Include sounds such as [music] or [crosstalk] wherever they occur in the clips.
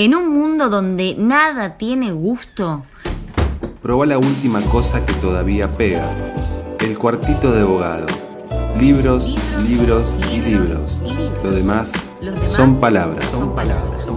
En un mundo donde nada tiene gusto. Proba la última cosa que todavía pega. El cuartito de abogado. Libros, libros, y, libros. Lo demás, son palabras. Son palabras. Son palabras.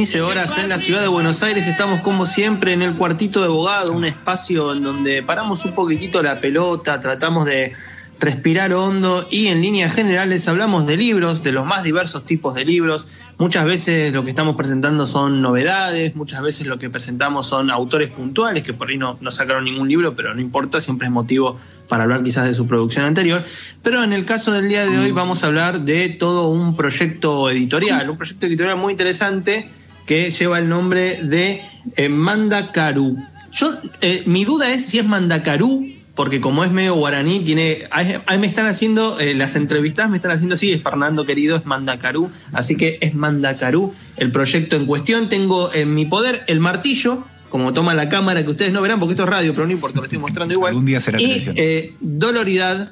15 horas en la ciudad de Buenos Aires, estamos como siempre en el cuartito de abogado, un espacio en donde paramos un poquitito la pelota, tratamos de respirar hondo y en líneas generales hablamos de libros, de los más diversos tipos de libros. Muchas veces lo que estamos presentando son novedades, muchas veces lo que presentamos son autores puntuales que por ahí no, no sacaron ningún libro, pero no importa, siempre es motivo para hablar quizás de su producción anterior. Pero en el caso del día de hoy vamos a hablar de todo un proyecto editorial, un proyecto editorial muy interesante que lleva el nombre de eh, Mandacaru. Yo, eh, mi duda es si es Mandacaru porque como es medio guaraní, tiene. Ahí me están haciendo, eh, las entrevistas me están haciendo así, es Fernando querido, es Mandacarú, así que es Mandacarú el proyecto en cuestión. Tengo en mi poder el martillo, como toma la cámara, que ustedes no verán porque esto es radio, pero no importa, lo estoy mostrando igual. Un día será y, eh, Doloridad,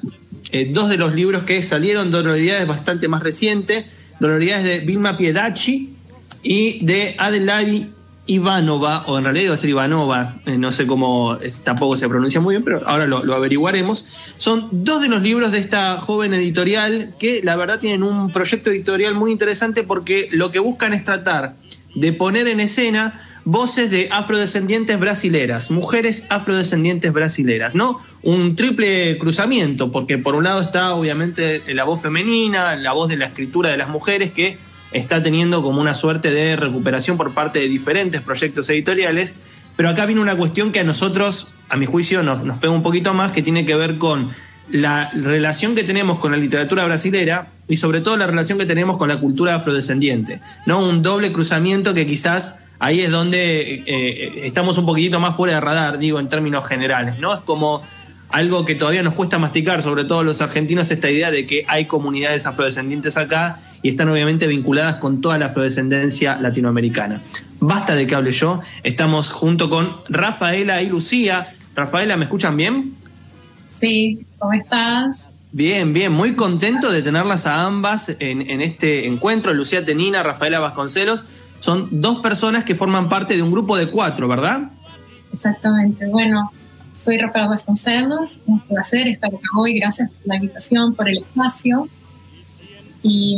eh, dos de los libros que salieron, Doloridad es bastante más reciente, Doloridad es de Vilma Piedachi y de Adelaide Ivanova, o en realidad iba a ser Ivanova, eh, no sé cómo, tampoco se pronuncia muy bien, pero ahora lo, averiguaremos. Son dos de los libros de esta joven editorial que la verdad tienen un proyecto editorial muy interesante porque lo que buscan es tratar de poner en escena voces de afrodescendientes brasileras, mujeres afrodescendientes brasileras, ¿no? Un triple cruzamiento, porque por un lado está obviamente la voz femenina, la voz de la escritura de las mujeres que está teniendo como una suerte de recuperación por parte de diferentes proyectos editoriales, pero acá viene una cuestión que a nosotros, a mi juicio, nos, nos pega un poquito más, que tiene que ver con la relación que tenemos con la literatura brasilera y sobre todo la relación que tenemos con la cultura afrodescendiente, ¿no? Un doble cruzamiento que quizás ahí es donde eh, estamos un poquitito más fuera de radar, digo, en términos generales, ¿no? Es como algo que todavía nos cuesta masticar, sobre todo los argentinos, esta idea de que hay comunidades afrodescendientes acá y están obviamente vinculadas con toda la afrodescendencia latinoamericana. Basta de que hable yo, estamos junto con Rafaela y Lucía. Rafaela, ¿me escuchan bien? Sí, ¿cómo estás? Bien, bien, muy contento de tenerlas a ambas en, en este encuentro. Lucía Tenina, Rafaela Vasconcelos, son dos personas que forman parte de un grupo de cuatro, ¿verdad? Exactamente, bueno, soy Rafael Vasconcelos, un placer estar acá hoy, gracias por la invitación, por el espacio. Y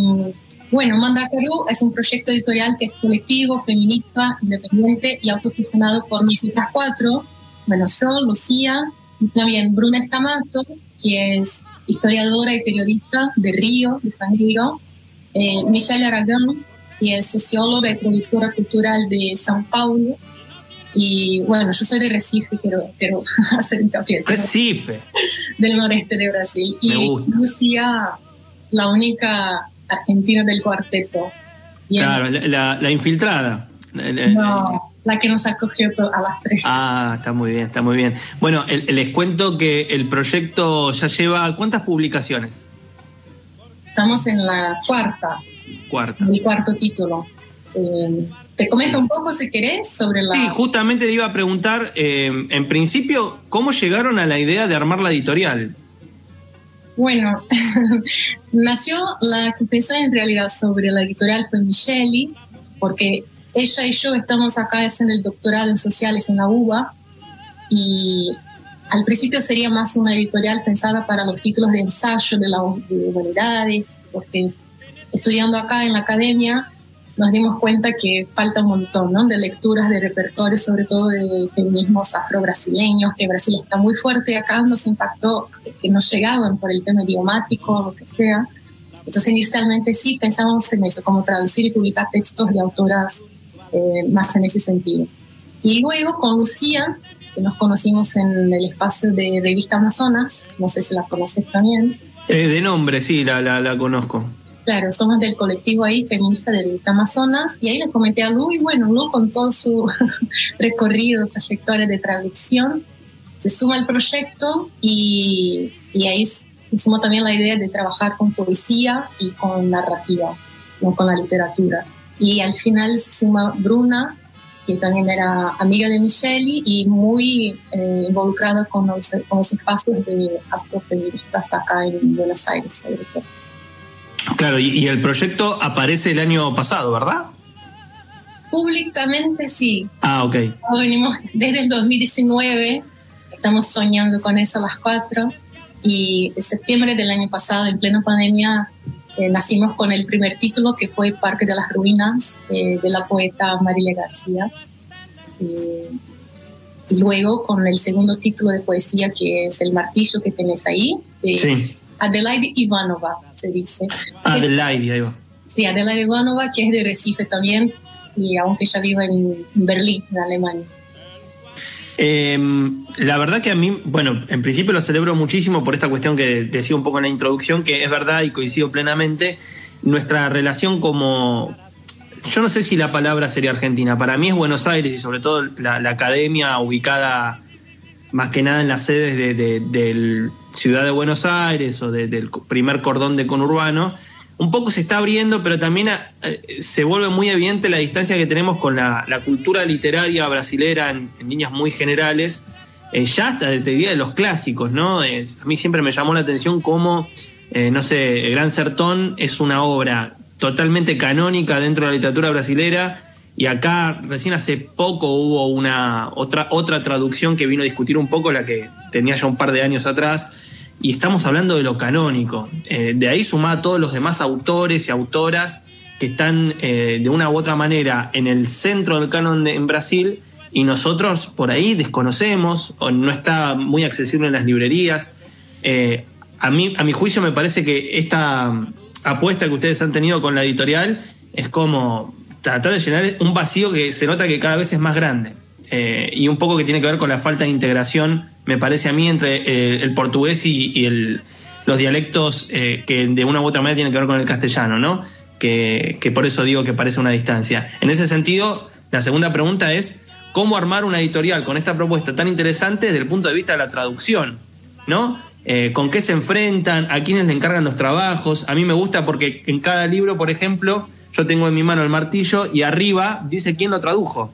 bueno, Mandacaru es un proyecto editorial que es colectivo, feminista, independiente y autogestionado por nosotras cuatro. Bueno, yo, Lucía, y también Bruna Escamato, que es historiadora y periodista de Río, de Janeiro. Eh, Michelle Aragón, que es socióloga y productora cultural de São Paulo y bueno, yo soy de Recife, pero quiero [laughs] hacer hincapié. Recife. Del noreste de Brasil. y Lucía, la única argentina del cuarteto. claro, la, infiltrada. No, la que nos acogió a las tres. Ah, está muy bien, está muy bien. Bueno, les cuento que el proyecto ya lleva ¿cuántas publicaciones? Estamos en la cuarta. Cuarta. El cuarto título. Eh, te comento un poco, si querés, sobre la... Sí, justamente te iba a preguntar, eh, en principio, ¿cómo llegaron a la idea de armar la editorial? Bueno, [laughs] nació, la que pensó en realidad sobre la editorial fue Michelle, porque ella y yo estamos acá en el doctorado en sociales en la UBA, y al principio sería más una editorial pensada para los títulos de ensayo de las humanidades, porque estudiando acá en la academia nos dimos cuenta que falta un montón ¿no? de lecturas, de repertorio, sobre todo de feminismos afro-brasileños, que Brasil está muy fuerte acá, nos impactó que no llegaban por el tema idiomático o lo que sea. Entonces inicialmente sí pensamos en eso, como traducir y publicar textos de autoras eh, más en ese sentido. Y luego con Lucía, que nos conocimos en el espacio de Vista Amazonas, no sé si la conoces también. Eh, de nombre, sí, la, la, la conozco Claro, somos del colectivo ahí, feminista de Revista Amazonas, y ahí le comenté a Lu, y bueno, Lu con todo su [laughs] recorrido, trayectoria de traducción, se suma al proyecto y, y ahí se suma también la idea de trabajar con poesía y con narrativa, no con la literatura. Y al final se suma Bruna, que también era amiga de Michelle y muy eh, involucrada con los, con los espacios de afrofeministas acá en Buenos Aires, sobre todo. Claro, y, y, el proyecto aparece el año pasado, ¿verdad? Públicamente sí. Ah, ok. Venimos desde el 2019, estamos soñando con eso las cuatro, y en septiembre del año pasado, en plena pandemia, eh, nacimos con el primer título que fue Parque de las Ruinas eh, de la poeta Marilia García. Eh, y luego con el segundo título de poesía que es El martillo que tenés ahí. sí. Adelaide Ivanova, se dice. Adelaide, ahí va. Sí, Adelaide Ivanova, que es de Recife también, y aunque ella vive en Berlín, en Alemania. Eh, la verdad que a mí, bueno, en principio lo celebro muchísimo por esta cuestión que decía un poco en la introducción, que es verdad y coincido plenamente, nuestra relación como... Yo no sé si la palabra sería Argentina, para mí es Buenos Aires y sobre todo la, la academia ubicada más que nada en las sedes de, de, de Ciudad de Buenos Aires o de, del primer cordón de conurbano, un poco se está abriendo, pero también eh, se vuelve muy evidente la distancia que tenemos con la, cultura literaria brasilera en, líneas muy generales, eh, ya hasta te diría de los clásicos, ¿no? Eh, a mí siempre me llamó la atención cómo, no sé, El Gran Sertón es una obra totalmente canónica dentro de la literatura brasilera, y acá recién hace poco hubo una otra, otra traducción que vino a discutir un poco la que tenía ya un par de años atrás, y estamos hablando de lo canónico. Eh, de ahí suma a todos los demás autores y autoras que están eh, de una u otra manera en el centro del canon en Brasil y nosotros por ahí desconocemos o no está muy accesible en las librerías. Eh, a, mí, a mi juicio me parece que esta apuesta que ustedes han tenido con la editorial es como tratar de llenar un vacío que se nota que cada vez es más grande. y un poco que tiene que ver con la falta de integración me parece a mí, entre eh, el portugués y, los dialectos eh, que de una u otra manera tienen que ver con el castellano, ¿no? Que, que, por eso digo que parece una distancia. En ese sentido, la segunda pregunta es, ¿cómo armar una editorial con esta propuesta tan interesante desde el punto de vista de la traducción? ¿No? Eh, ¿Con qué se enfrentan? ¿A quiénes le encargan los trabajos? A mí me gusta porque en cada libro, por ejemplo, yo tengo en mi mano el martillo y arriba dice quién lo tradujo.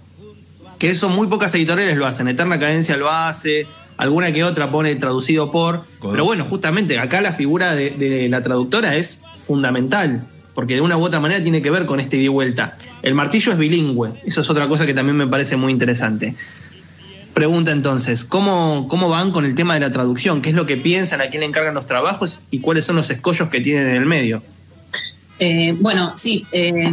Que eso muy pocas editoriales lo hacen. Eterna Cadencia lo hace, alguna que otra pone traducido por. Pero bueno, justamente acá la figura de, de, la traductora es fundamental, porque de una u otra manera tiene que ver con este ida y vuelta. El martillo es bilingüe, eso es otra cosa que también me parece muy interesante. Pregunta entonces, ¿cómo, ¿cómo van con el tema de la traducción? ¿Qué es lo que piensan? ¿A quién le encargan los trabajos? ¿Y cuáles son los escollos que tienen en el medio? Eh, bueno, sí. Eh,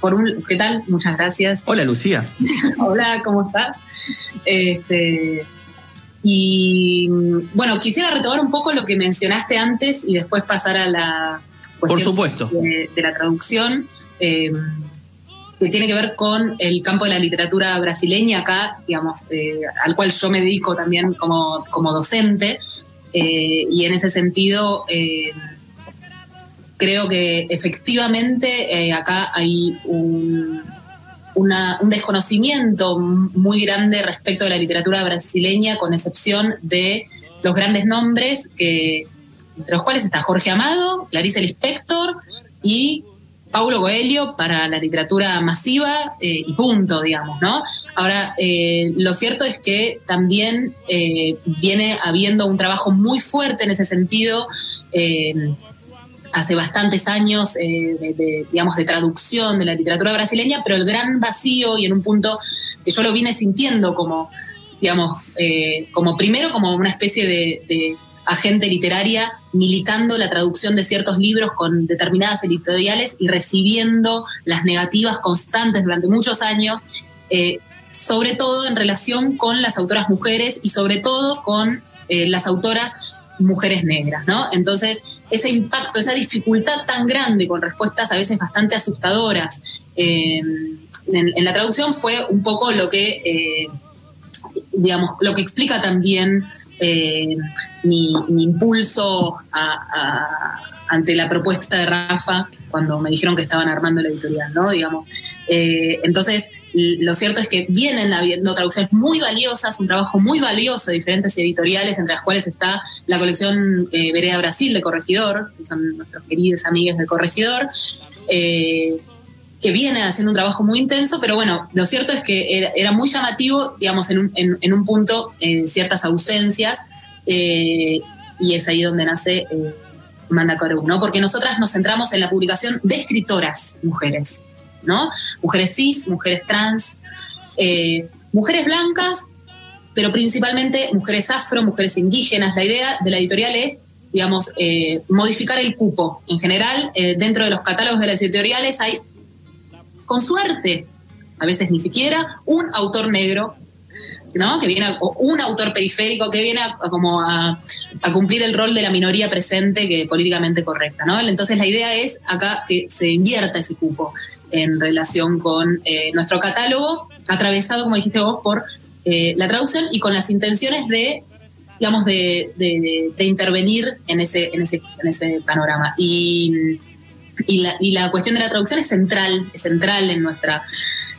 por un, ¿Qué tal? Muchas gracias. Hola, Lucía. [laughs] Hola, ¿cómo estás? Este, y bueno, quisiera retomar un poco lo que mencionaste antes y después pasar a la Por supuesto. De, de la traducción, eh, que tiene que ver con el campo de la literatura brasileña acá, digamos, eh, al cual yo me dedico también como, como docente. Eh, y en ese sentido, creo que efectivamente acá hay un, desconocimiento muy grande respecto de la literatura brasileña, con excepción de los grandes nombres, que, entre los cuales está Jorge Amado, Clarice Lispector y Paulo Coelho para la literatura masiva eh, y punto, digamos, ¿no? Ahora, eh, lo cierto es que también eh, viene habiendo un trabajo muy fuerte en ese sentido hace bastantes años, eh, de, digamos, de traducción de la literatura brasileña, pero el gran vacío y en un punto que yo lo vine sintiendo como, digamos, eh, como primero como una especie de, de, agente literaria militando la traducción de ciertos libros con determinadas editoriales y recibiendo las negativas constantes durante muchos años, eh, sobre todo en relación con las autoras mujeres y sobre todo con las autoras mujeres negras, ¿no? Entonces, ese impacto, esa dificultad tan grande con respuestas a veces bastante asustadoras eh, en, la traducción fue un poco lo que, eh, digamos, lo que explica también eh, mi, impulso a, ante la propuesta de Rafa cuando me dijeron que estaban armando la editorial, ¿no? Digamos. Eh, entonces, lo cierto es que vienen habiendo traducciones muy valiosas, un trabajo muy valioso de diferentes editoriales, entre las cuales está la colección eh, Vereda Brasil de Corregidor, que son nuestros queridos amigos del Corregidor. Eh, que viene haciendo un trabajo muy intenso, pero bueno, lo cierto es que era, muy llamativo, digamos, en un, en, un punto, en ciertas ausencias, y es ahí donde nace Manda ¿no? Porque nosotras nos centramos en la publicación de escritoras mujeres, ¿no? Mujeres cis, mujeres trans, eh, mujeres blancas, pero principalmente mujeres afro, mujeres indígenas. La idea de la editorial es, digamos, eh, modificar el cupo. En general, eh, dentro de los catálogos de las editoriales hay, con suerte, a veces ni siquiera, un autor negro que viene un autor periférico que viene a, como a, cumplir el rol de la minoría presente que políticamente correcta. Entonces la idea es acá que se invierta ese cupo en relación con eh, nuestro catálogo, atravesado, como dijiste vos, por eh, la traducción y con las intenciones de digamos, de, intervenir en ese, en ese, en ese panorama. Y, la, cuestión de la traducción es central, es central en nuestra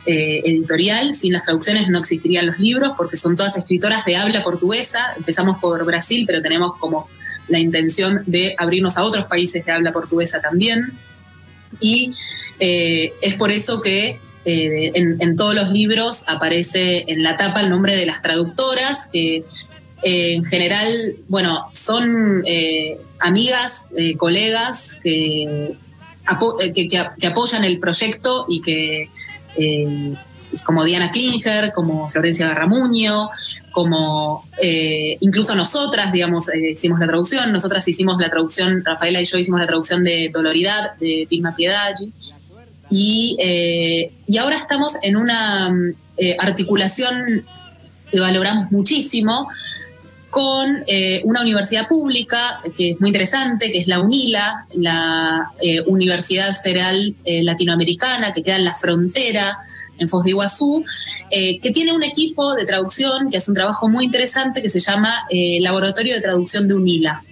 eh, editorial. Sin las traducciones no existirían los libros porque son todas escritoras de habla portuguesa. Empezamos por Brasil, pero tenemos como la intención de abrirnos a otros países de habla portuguesa también. Y eh, es por eso que eh, en, todos los libros aparece en la tapa el nombre de las traductoras, que en general, bueno, son amigas, colegas que, que, apoyan el proyecto y que eh, como Diana Klinger, como Florencia Garramuño, como eh, incluso nosotras, digamos, eh, hicimos la traducción, nosotras hicimos la traducción, Rafaela y yo hicimos la traducción de Doloridad de Vilma Piedaggi. Y, y ahora estamos en una articulación que valoramos muchísimo, con eh, una universidad pública que es muy interesante, que es la UNILA, la eh, Universidad Federal eh, Latinoamericana, que queda en la frontera, en Foz de Iguazú, que tiene un equipo de traducción que hace un trabajo muy interesante que se llama Laboratorio de Traducción de UNILA,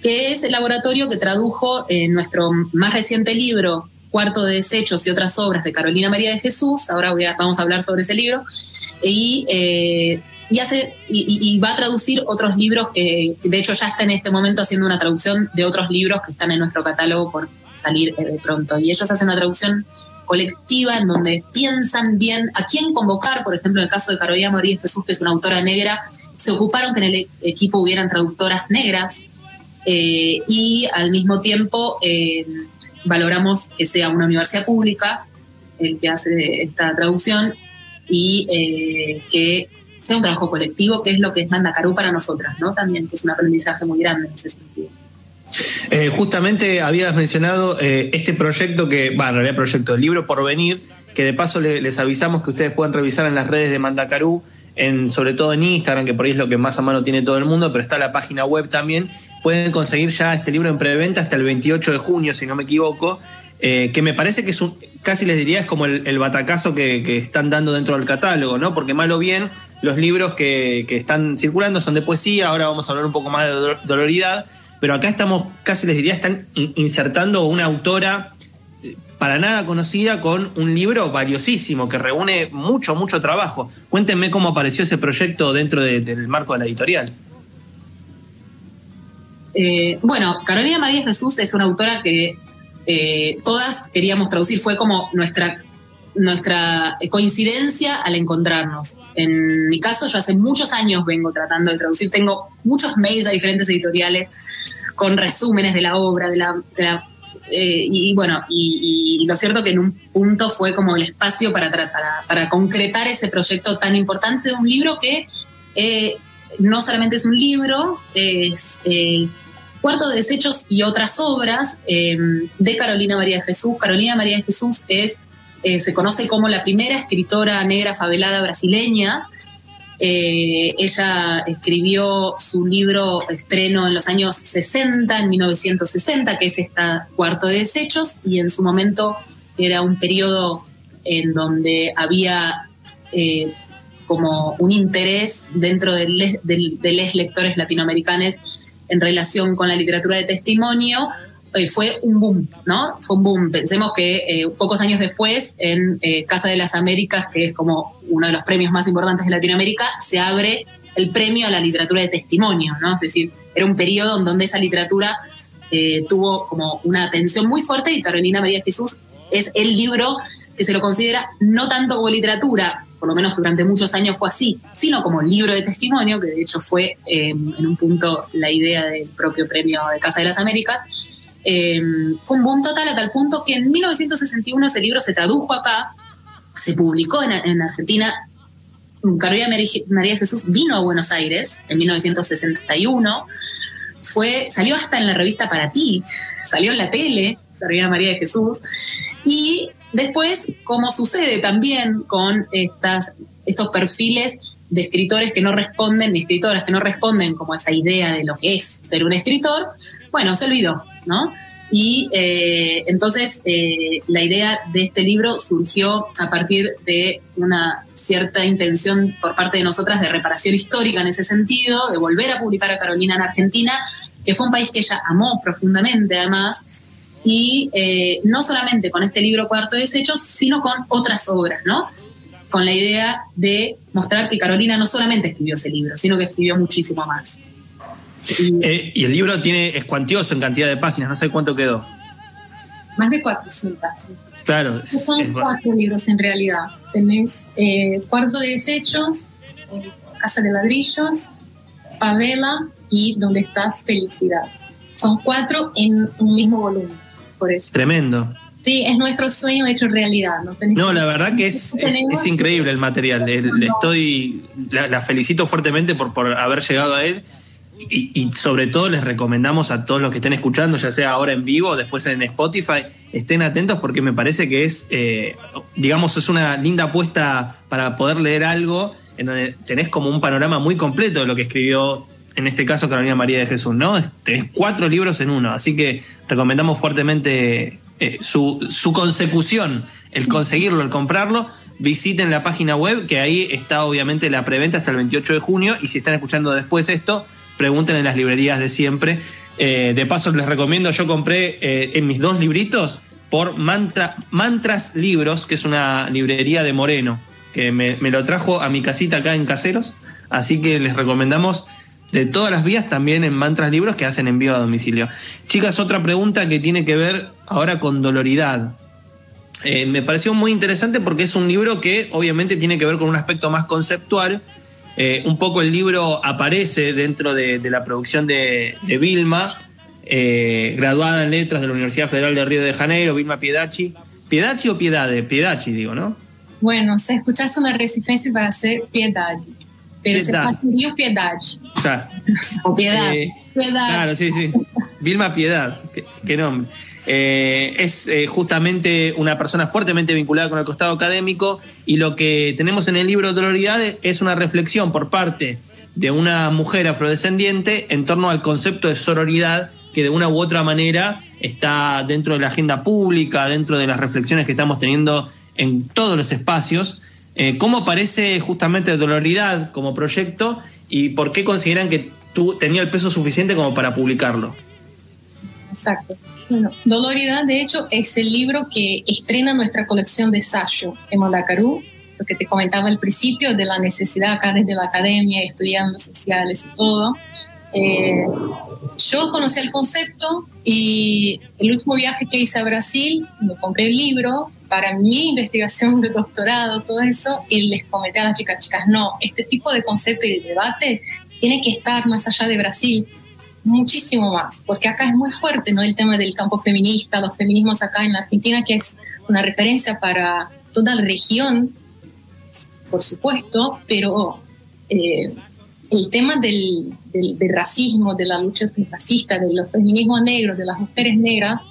que es el laboratorio que tradujo en nuestro más reciente libro, Cuarto de Desechos y otras obras de Carolina María de Jesús, ahora vamos a hablar sobre ese libro, y y, hace, y, va a traducir otros libros que, de hecho ya está en este momento haciendo una traducción de otros libros que están en nuestro catálogo por salir eh, pronto. Y ellos hacen una traducción colectiva en donde piensan bien a quién convocar, por ejemplo, en el caso de Carolina María Jesús, que es una autora negra, se ocuparon que en el e-, equipo hubieran traductoras negras eh, y al mismo tiempo eh, valoramos que sea una universidad pública el que hace esta traducción y que un trabajo colectivo, que es lo que es Mandacarú para nosotras, ¿no? También, que es un aprendizaje muy grande en ese sentido. Eh, justamente habías mencionado eh, este proyecto que, bueno, en realidad proyecto, el libro por venir, que de paso les avisamos que ustedes pueden revisar en las redes de Mandacarú, en, sobre todo en Instagram, que por ahí es lo que más a mano tiene todo el mundo, pero está la página web también. Pueden conseguir ya este libro en preventa hasta el 28 de junio, si no me equivoco, eh, que me parece que es un, casi les diría es como el, batacazo que, están dando dentro del catálogo, ¿no? Porque mal o bien, los libros que, están circulando son de poesía, ahora vamos a hablar un poco más de doloridad, pero acá estamos, casi les diría, están insertando una autora eh, para nada conocida con un libro valiosísimo que reúne mucho, mucho trabajo. Cuéntenme cómo apareció ese proyecto dentro del marco de la editorial. Eh, bueno, Carolina María Jesús es una autora que eh, todas queríamos traducir, fue como nuestra, nuestra coincidencia al encontrarnos. En mi caso, yo hace muchos años vengo tratando de traducir, tengo muchos mails a diferentes editoriales con resúmenes de la obra, de la... Eh, y, bueno, y, lo cierto que en un punto fue como el espacio para, para, concretar ese proyecto tan importante de un libro que eh, no solamente es un libro, es Cuarto de Desechos y otras obras em, de Carolina María de Jesús. Carolina María de Jesús es, eh, se conoce como la primera escritora negra favelada brasileña. Eh, ella escribió su libro estreno en los años 60, en 1960, que es esta Cuarto de Desechos, y en su momento era un periodo en donde había eh, como un interés dentro de, los lectores latinoamericanos en relación con la literatura de testimonio, eh, fue un boom, ¿no? Fue un boom. Pensemos que eh, pocos años después, en eh, Casa de las Américas, que es como uno de los premios más importantes de Latinoamérica, se abre el premio a la literatura de testimonio, ¿no? Es decir, era un periodo en donde esa literatura tuvo como una atención muy fuerte y Carolina María Jesús es el libro que se lo considera no tanto como literatura, por lo menos durante muchos años fue así, sino como libro de testimonio, que de hecho fue eh, en un punto la idea del propio premio de Casa de las Américas. Eh, fue un boom total a tal punto que en 1961 ese libro se tradujo acá, se publicó en, Argentina. Carolina María Jesús vino a Buenos Aires en 1961, fue, salió hasta en la revista Para Ti, salió en la tele, Carolina María de Jesús, y Después, como sucede también con estas, estos perfiles de escritores que no responden, de escritoras que no responden como esa idea de lo que es ser un escritor, bueno, se olvidó, ¿no? Y eh, entonces eh, la idea de este libro surgió a partir de una cierta intención por parte de nosotras de reparación histórica en ese sentido, de volver a publicar a Carolina en Argentina, que fue un país que ella amó profundamente además, y eh, no solamente con este libro Cuarto de Desechos, sino con otras obras, ¿no? Con la idea de mostrar que Carolina no solamente escribió ese libro, sino que escribió muchísimo más. Y, eh, el libro tiene, es cuantioso en cantidad de páginas, no sé cuánto quedó. Más de 400. Claro. son cuatro libros en realidad. Tenés eh, Cuarto de Desechos, Casa de Ladrillos, Pavela y Donde estás Felicidad. Son cuatro en un mismo volumen por eso. Tremendo. Sí, es nuestro sueño hecho realidad. No, la verdad que es, es, increíble el material. Le, estoy, la, felicito fuertemente por, por haber llegado a él. Y, sobre todo les recomendamos a todos los que estén escuchando, ya sea ahora en vivo o después en Spotify, estén atentos porque me parece que es, eh, digamos, es una linda apuesta para poder leer algo en donde tenés como un panorama muy completo de lo que escribió en este caso Carolina María de Jesús, ¿no? Tenés cuatro libros en uno, así que recomendamos fuertemente eh, su, consecución, el conseguirlo, el comprarlo. Visiten la página web, que ahí está obviamente la preventa hasta el 28 de junio, y si están escuchando después esto, pregunten en las librerías de siempre. Eh, de paso les recomiendo, yo compré eh, en mis dos libritos por Mantra, Mantras Libros, que es una librería de Moreno, que me, me lo trajo a mi casita acá en Caseros, así que les recomendamos de todas las vías, también en Mantras Libros que hacen envío a domicilio. Chicas, otra pregunta que tiene que ver ahora con Doloridad. Eh, me pareció muy interesante porque es un libro que obviamente tiene que ver con un aspecto más conceptual. Eh, un poco el libro aparece dentro de, la producción de, Vilma, eh, graduada en letras de la Universidad Federal de Río de Janeiro, Vilma Piedachi. ¿Piedachi o Piedade? Piedachi, digo, ¿no? Bueno, se escuchaste una resistencia para ser Piedachi. Pero Piedad. se pasaría Piedad. O Piedad. Eh, Piedad. Claro, sí, sí. Vilma Piedad, qué, nombre. Eh, es eh, justamente una persona fuertemente vinculada con el costado académico y lo que tenemos en el libro Doloridad es una reflexión por parte de una mujer afrodescendiente en torno al concepto de sororidad que de una u otra manera está dentro de la agenda pública, dentro de las reflexiones que estamos teniendo en todos los espacios eh, ¿Cómo aparece justamente Doloridad como proyecto y por qué consideran que tú tenía el peso suficiente como para publicarlo? Exacto. Bueno, Doloridad, de hecho, es el libro que estrena nuestra colección de ensayo en Mandacarú, lo que te comentaba al principio de la necesidad acá desde la academia, estudiando sociales y todo. Eh, yo conocí el concepto y el último viaje que hice a Brasil, me compré el libro para mi investigación de doctorado, todo eso, y les comenté a las chicas, chicas, no, este tipo de concepto y de debate tiene que estar más allá de Brasil, muchísimo más, porque acá es muy fuerte, ¿no? El tema del campo feminista, los feminismos acá en la Argentina, que es una referencia para toda la región, por supuesto, pero eh, el tema del, del, racismo, de la lucha racista, de los feminismos negros, de las mujeres negras,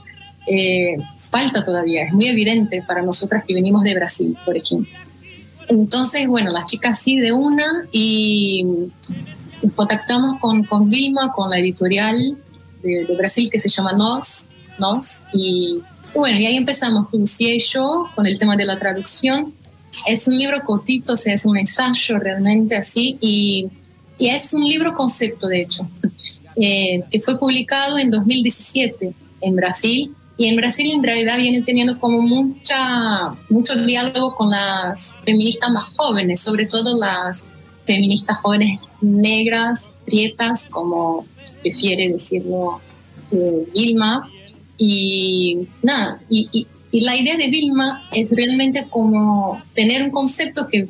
eh, falta todavía, es muy evidente para nosotras que venimos de Brasil, por ejemplo. Entonces, bueno, las chicas sí de una y contactamos con, con Vilma, con la editorial de, Brasil que se llama Nos, Nos, y bueno, y ahí empezamos, Lucía y yo, con el tema de la traducción. Es un libro cortito, o sea, es un ensayo realmente así, y, y es un libro concepto, de hecho, [laughs] eh, que fue publicado en 2017 en Brasil. Y en Brasil en realidad vienen teniendo como mucha, mucho diálogo con las feministas más jóvenes, sobre todo las feministas jóvenes negras, prietas, como prefiere decirlo eh, Vilma. Y nada, y, y, y la idea de Vilma es realmente como tener un concepto que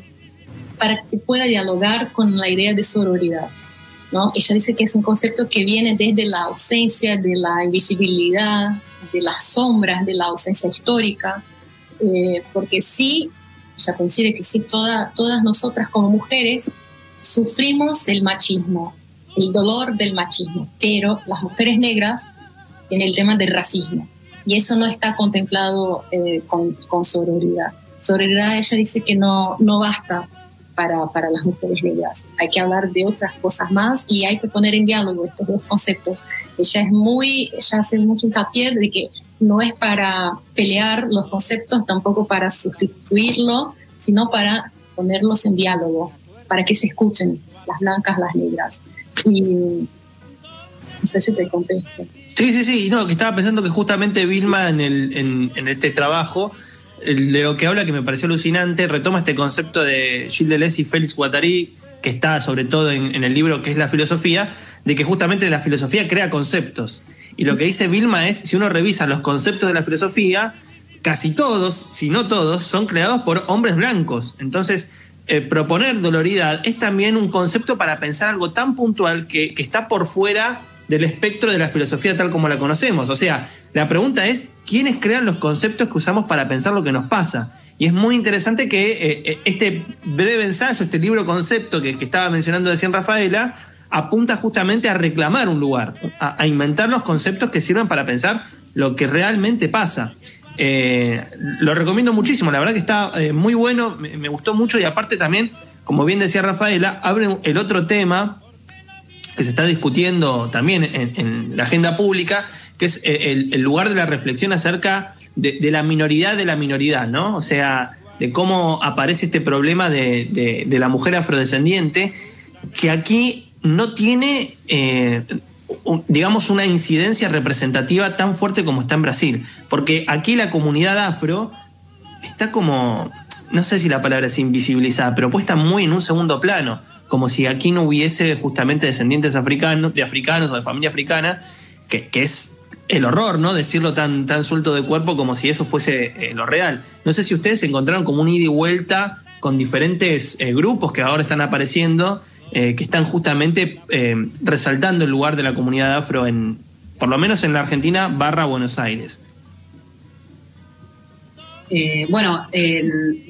para que pueda dialogar con la idea de sororidad. ¿no? Ella dice que es un concepto que viene desde la ausencia, de la invisibilidad, de las sombras, de la ausencia histórica, eh, porque sí, ella coincide que sí, toda, todas nosotras como mujeres sufrimos el machismo, el dolor del machismo, pero las mujeres negras en el tema del racismo. Y eso no está contemplado eh, con, con sororidad. Sororidad, ella dice que no, no basta para, para, las mujeres negras. Hay que hablar de otras cosas más y hay que poner en diálogo estos dos conceptos. Ella es muy, ella hace mucho hincapié de que no es para pelear los conceptos, tampoco para sustituirlo, sino para ponerlos en diálogo, para que se escuchen las blancas, las negras. Y no sé si te contesto. Sí, sí, sí, no, que estaba pensando que justamente Vilma en, el, en, en este trabajo de lo que habla que me pareció alucinante, retoma este concepto de Gilles Deleuze y Félix Guattari, que está sobre todo en, el libro que es la filosofía, de que justamente la filosofía crea conceptos. Y lo que dice Vilma es, si uno revisa los conceptos de la filosofía, casi todos, si no todos, son creados por hombres blancos. Entonces, eh, proponer doloridad es también un concepto para pensar algo tan puntual que, que está por fuera del espectro de la filosofía tal como la conocemos. O sea, la pregunta es, ¿quiénes crean los conceptos que usamos para pensar lo que nos pasa? Y es muy interesante que eh, este breve ensayo, este libro concepto que, estaba mencionando de Cien Rafaela, apunta justamente a reclamar un lugar, a, inventar los conceptos que sirvan para pensar lo que realmente pasa. Eh, lo recomiendo muchísimo, la verdad que está eh, muy bueno, me, me, gustó mucho y aparte también, como bien decía Rafaela, abre el otro tema que se está discutiendo también en, la agenda pública, que es eh, el, lugar de la reflexión acerca de, la minoridad de la minoridad, ¿no? O sea, de cómo aparece este problema de, la mujer afrodescendiente, que aquí no tiene, eh, digamos, una incidencia representativa tan fuerte como está en Brasil, porque aquí la comunidad afro está como, no sé si la palabra es invisibilizada, pero puesta muy en un segundo plano como si aquí no hubiese justamente descendientes africanos, de africanos o de familia africana, que, es el horror, ¿no? Decirlo tan, tan suelto de cuerpo como si eso fuese eh, lo real. No sé si ustedes encontraron como un ida y vuelta con diferentes eh, grupos que ahora están apareciendo, eh, que están justamente resaltando el lugar de la comunidad afro en, por lo menos en la Argentina, barra Buenos Aires. Eh, bueno, eh,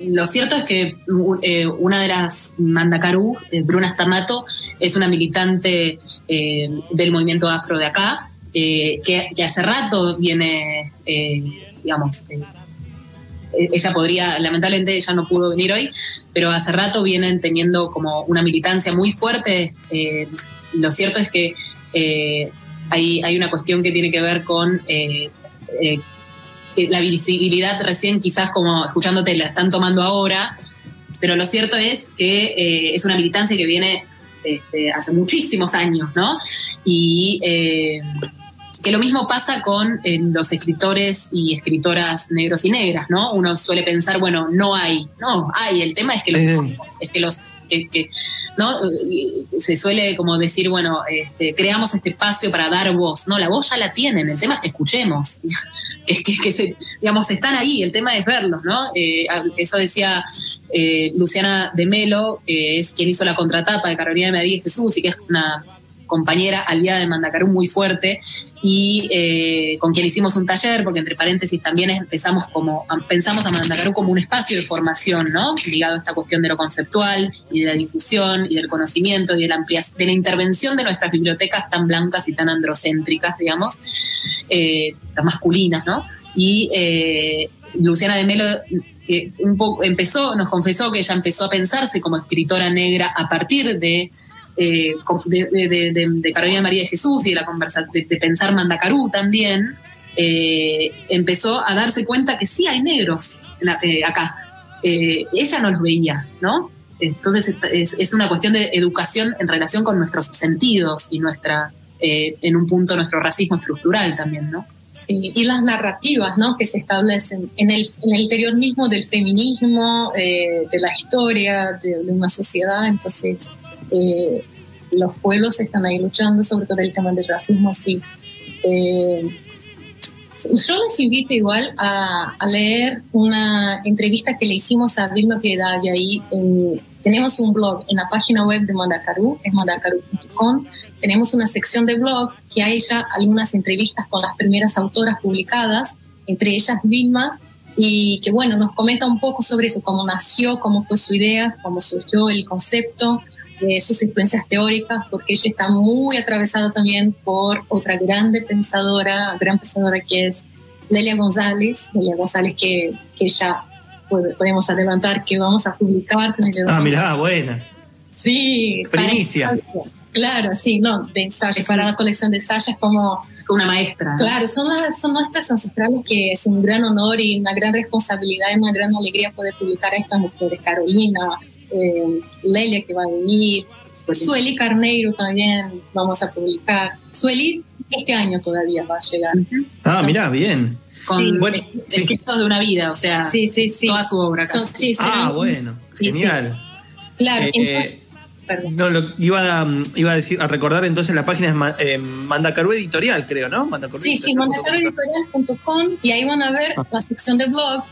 lo cierto es que eh, una de las Mandacarú, Bruna Stamato, es una militante del movimiento afro de acá, que, que, hace rato viene, digamos, ella podría, lamentablemente ella no pudo venir hoy, pero hace rato vienen teniendo como una militancia muy fuerte. lo cierto es que hay, hay, una cuestión que tiene que ver con la visibilidad recién quizás como escuchándote la están tomando ahora, pero lo cierto es que eh, es una militancia que viene este, hace muchísimos años, ¿no? Y eh, que lo mismo pasa con eh, los escritores y escritoras negros y negras, ¿no? Uno suele pensar, bueno, no hay, no, hay, el tema es que los, es que los que, ¿no? Se suele como decir, bueno, este, creamos este espacio para dar voz. No, la voz ya la tienen, el tema es que escuchemos, [laughs] que, que, que se, digamos, están ahí, el tema es verlos, ¿no? Eh, eso decía eh, Luciana de Melo, que es quien hizo la contratapa de Carolina de María Jesús y que es una compañera aliada de Mandacarú muy fuerte y eh, con quien hicimos un taller, porque entre paréntesis también empezamos como, pensamos a Mandacarú como un espacio de formación, ¿no? Ligado a esta cuestión de lo conceptual y de la difusión y del conocimiento y de la ampliación, de la intervención de nuestras bibliotecas tan blancas y tan androcéntricas, digamos, eh, tan masculinas, ¿no? Y eh, Luciana de Melo que un poco empezó, nos confesó que ella empezó a pensarse como escritora negra a partir de eh, de, Carolina María de Jesús y de, la conversa, de, pensar Mandacarú también, eh, empezó a darse cuenta que sí hay negros eh, acá. ella no los veía, ¿no? Entonces es, una cuestión de educación en relación con nuestros sentidos y nuestra, en un punto, nuestro racismo estructural también, ¿no? Sí, y las narrativas ¿no? que se establecen en el, en el interior mismo del feminismo, eh, de la historia, de una sociedad. Entonces, eh, los pueblos están ahí luchando, sobre todo el tema del racismo, sí. Eh, yo les invito igual a, a, leer una entrevista que le hicimos a Vilma Piedad y ahí en, tenemos un blog en la página web de Mandacaru, es mandacaru.com. Tenemos una sección de blog que hay ya algunas entrevistas con las primeras autoras publicadas, entre ellas Vilma, y que bueno, nos comenta un poco sobre eso, cómo nació, cómo fue su idea, cómo surgió el concepto, de sus influencias teóricas, porque ella está muy atravesada también por otra grande pensadora, gran pensadora que es Lelia González, Lelia González que, que ya podemos adelantar que vamos a publicar. Ah, mirá, buena. Sí. Primicia. Claro, sí, no, de ensayos, para la colección de ensayos como una maestra. Claro, son, las, son nuestras ancestrales que es un gran honor y una gran responsabilidad y una gran alegría poder publicar a estas mujeres. Carolina, eh, Lelia que va a venir, Sueli Carneiro también vamos a publicar. Sueli este año todavía va a llegar. Ah, mira, bien. Con sí. bueno, escritos de una vida, o sea, sí, sí, sí. toda su obra. Son, sí, ah, bueno, genial. Claro, eh, entonces, no, lo, iba, a, iba a decir, a recordar entonces la página es eh, Mandacaru Editorial, creo, ¿no? Mandacaru sí, sí, mandacarueditorial.com y ahí van a ver Ah. la sección de blog.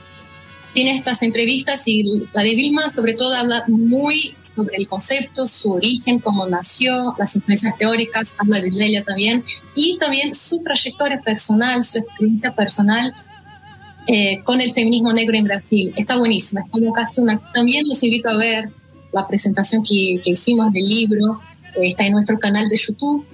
Tiene estas entrevistas y la de Vilma sobre todo habla muy sobre el concepto, su origen, cómo nació, las influencias teóricas, habla de Lelia también, y también su trayectoria personal, su experiencia personal eh, con el feminismo negro en Brasil. Está buenísima, es como casi una... También les invito a ver la presentación que, que hicimos del libro, eh, está en nuestro canal de YouTube,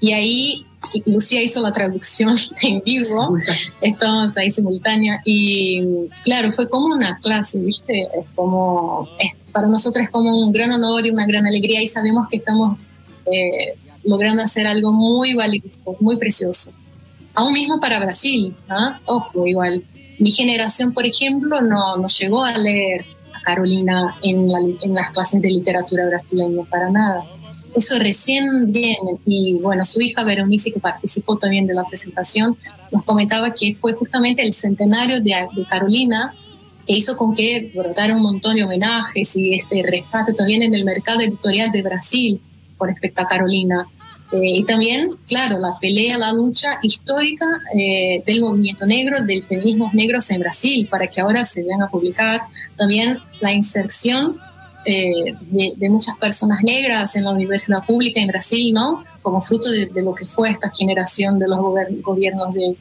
y ahí Lucía hizo la traducción [laughs] en vivo, estamos ahí simultánea, y claro, fue como una clase, ¿viste? Es como... Es, para nosotros es como un gran honor y una gran alegría y sabemos que estamos eh, logrando hacer algo muy valioso, muy precioso. Aún mismo para Brasil, ojo, igual. Mi generación, por ejemplo, no, no llegó a leer a Carolina en, la, en las clases de literatura brasileña, para nada. Eso recién viene. Y bueno, su hija Berenice, que participó también de la presentación, nos comentaba que fue justamente el centenario de, de Carolina que hizo con que brotara un montón de homenajes y este rescate también en el mercado editorial de Brasil con respecto a Carolina. Eh, y también, claro, la pelea, la lucha histórica eh, del movimiento negro, del feminismo negros en Brasil, para que ahora se venga a publicar. También la inserción eh, de, de, muchas personas negras en la universidad pública en Brasil, ¿no? Como fruto de, de lo que fue esta generación de los gobiernos de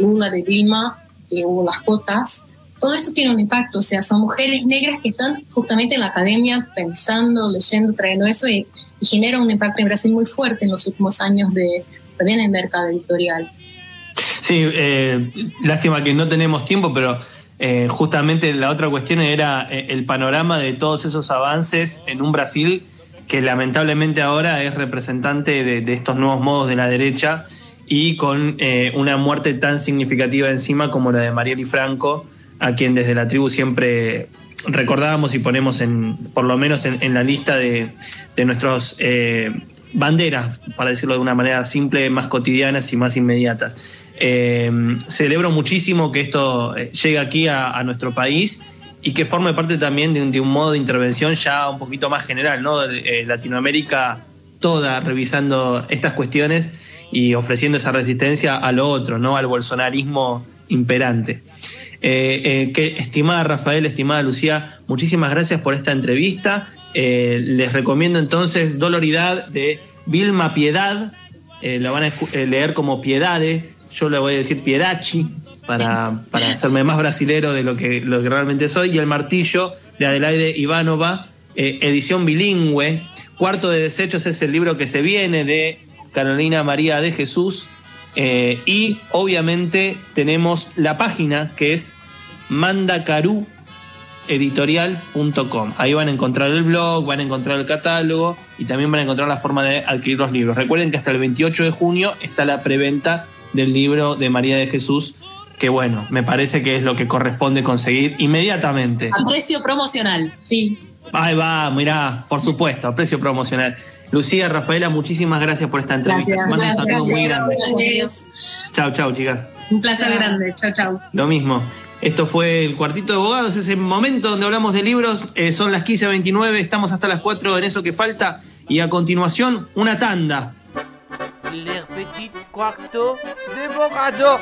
Lula, de Dilma, que hubo las cuotas todo eso tiene un impacto, o sea, son mujeres negras que están justamente en la academia pensando, leyendo, trayendo eso y, y genera un impacto en Brasil muy fuerte en los últimos años de también en el mercado editorial. Sí, eh, lástima que no tenemos tiempo, pero eh, justamente la otra cuestión era eh, el panorama de todos esos avances en un Brasil que lamentablemente ahora es representante de, estos nuevos modos de la derecha y con eh, una muerte tan significativa encima como la de Marieli Franco, a quien desde la tribu siempre recordábamos y ponemos en, por lo menos en, la lista de, de banderas, para decirlo de una manera simple, más cotidianas y más inmediatas. Eh, celebro muchísimo que esto llegue aquí a, nuestro país y que forme parte también de un, modo de intervención ya un poquito más general, ¿no? Eh, Latinoamérica toda revisando estas cuestiones y ofreciendo esa resistencia a lo otro, ¿no? Al bolsonarismo imperante. Eh, eh, estimada Rafael, estimada Lucía, muchísimas gracias por esta entrevista. Eh, les recomiendo entonces Doloridad de Vilma Piedad. la van a leer como Piedade. Yo le voy a decir Piedachi para, para hacerme más brasilero de lo que, lo que realmente soy. Y El Martillo de Adelaide Ivanova, edición bilingüe. Cuarto de Desechos es el libro que se viene de Carolina María de Jesús. Eh, y obviamente tenemos la página que es mandacarueditorial.com. Ahí van a encontrar el blog, van a encontrar el catálogo y también van a encontrar la forma de adquirir los libros. Recuerden que hasta el 28 de junio está la preventa del libro de María de Jesús, que bueno, me parece que es lo que corresponde conseguir inmediatamente. A precio promocional. Sí. Ahí va, mirá, por supuesto, a precio promocional. Lucía, Rafaela, muchísimas gracias por esta entrevista. Gracias, gracias, saludo muy gracias. Chao, chao, chicas. Un placer grande. Chao, chao. Lo mismo. Esto fue el Cuartito de Abogados, ese momento donde hablamos de libros. Eh, son las 15.29, estamos hasta las 4 en eso que falta. Y a continuación, una tanda. Les petits quartos de Bogado.